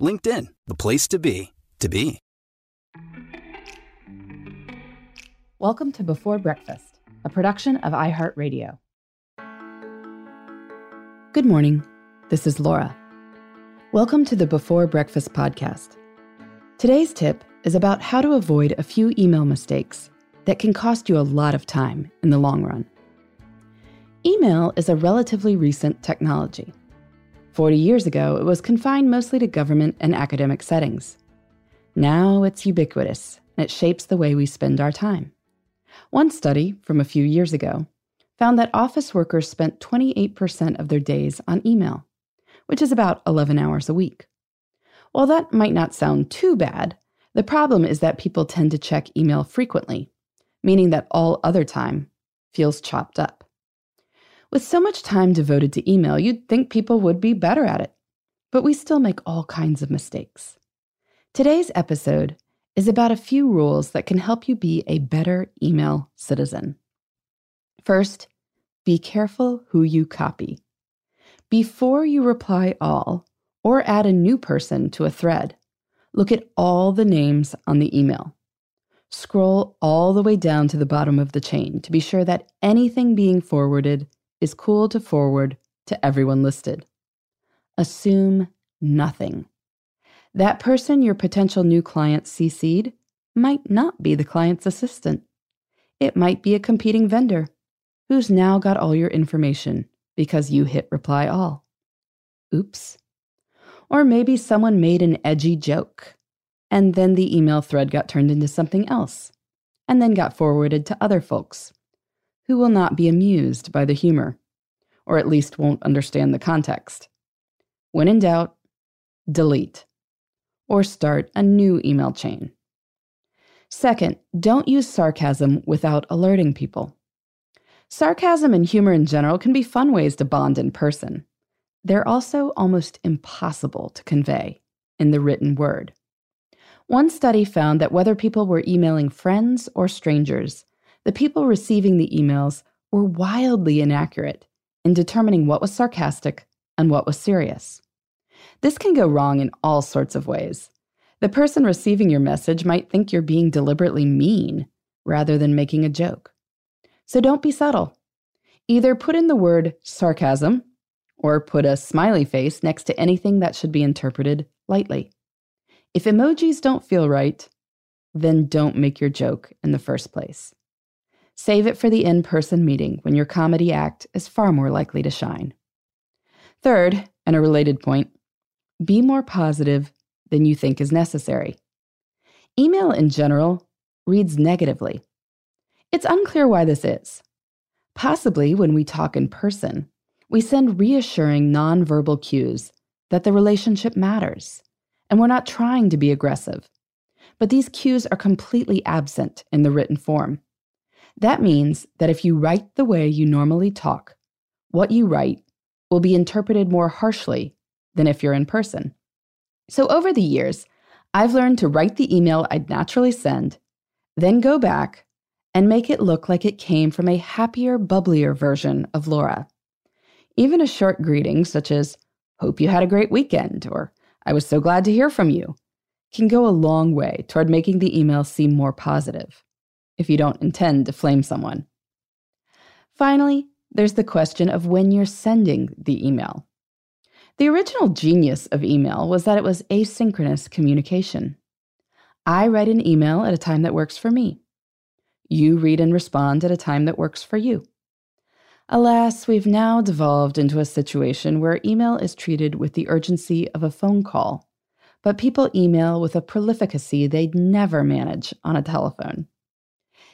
LinkedIn, the place to be, to be. Welcome to Before Breakfast, a production of iHeartRadio. Good morning. This is Laura. Welcome to the Before Breakfast podcast. Today's tip is about how to avoid a few email mistakes that can cost you a lot of time in the long run. Email is a relatively recent technology. 40 years ago, it was confined mostly to government and academic settings. Now it's ubiquitous, and it shapes the way we spend our time. One study from a few years ago found that office workers spent 28% of their days on email, which is about 11 hours a week. While that might not sound too bad, the problem is that people tend to check email frequently, meaning that all other time feels chopped up. With so much time devoted to email, you'd think people would be better at it, but we still make all kinds of mistakes. Today's episode is about a few rules that can help you be a better email citizen. First, be careful who you copy. Before you reply all or add a new person to a thread, look at all the names on the email. Scroll all the way down to the bottom of the chain to be sure that anything being forwarded is cool to forward to everyone listed. Assume nothing. That person your potential new client CC'd might not be the client's assistant. It might be a competing vendor who's now got all your information because you hit reply all. Oops. Or maybe someone made an edgy joke, and then the email thread got turned into something else, and then got forwarded to other folks who will not be amused by the humor, or at least won't understand the context. When in doubt, delete or start a new email chain. Second, don't use sarcasm without alerting people. Sarcasm and humor in general can be fun ways to bond in person. They're also almost impossible to convey in the written word. One study found that whether people were emailing friends or strangers, the people receiving the emails were wildly inaccurate in determining what was sarcastic and what was serious. This can go wrong in all sorts of ways. The person receiving your message might think you're being deliberately mean rather than making a joke. So don't be subtle. Either put in the word sarcasm or put a smiley face next to anything that should be interpreted lightly. If emojis don't feel right, then don't make your joke in the first place. Save it for the in person meeting when your comedy act is far more likely to shine. Third, and a related point, be more positive than you think is necessary. Email in general reads negatively. It's unclear why this is. Possibly when we talk in person, we send reassuring nonverbal cues that the relationship matters, and we're not trying to be aggressive. But these cues are completely absent in the written form. That means that if you write the way you normally talk, what you write will be interpreted more harshly than if you're in person. So over the years, I've learned to write the email I'd naturally send, then go back and make it look like it came from a happier, bubblier version of Laura. Even a short greeting, such as, Hope you had a great weekend, or I was so glad to hear from you, can go a long way toward making the email seem more positive, if you don't intend to flame someone. Finally, there's the question of when you're sending the email. The original genius of email was that it was asynchronous communication. I write an email at a time that works for me. You read and respond at a time that works for you. Alas, we've now devolved into a situation where email is treated with the urgency of a phone call, but people email with a prolificacy they'd never manage on a telephone.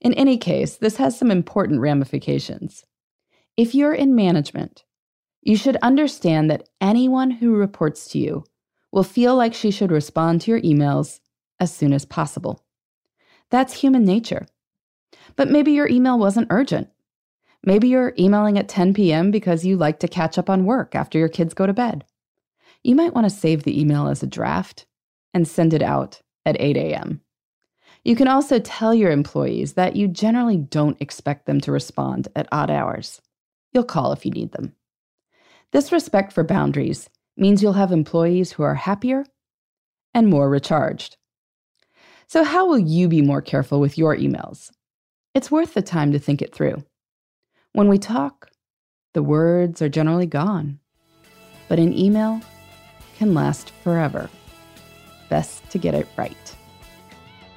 In any case, this has some important ramifications. If you're in management, you should understand that anyone who reports to you will feel like she should respond to your emails as soon as possible. That's human nature. But maybe your email wasn't urgent. Maybe you're emailing at 10 p.m. because you like to catch up on work after your kids go to bed. You might want to save the email as a draft and send it out at 8 a.m. You can also tell your employees that you generally don't expect them to respond at odd hours. You'll call if you need them. This respect for boundaries means you'll have employees who are happier and more recharged. So, how will you be more careful with your emails? It's worth the time to think it through. When we talk, the words are generally gone, but an email can last forever. Best to get it right.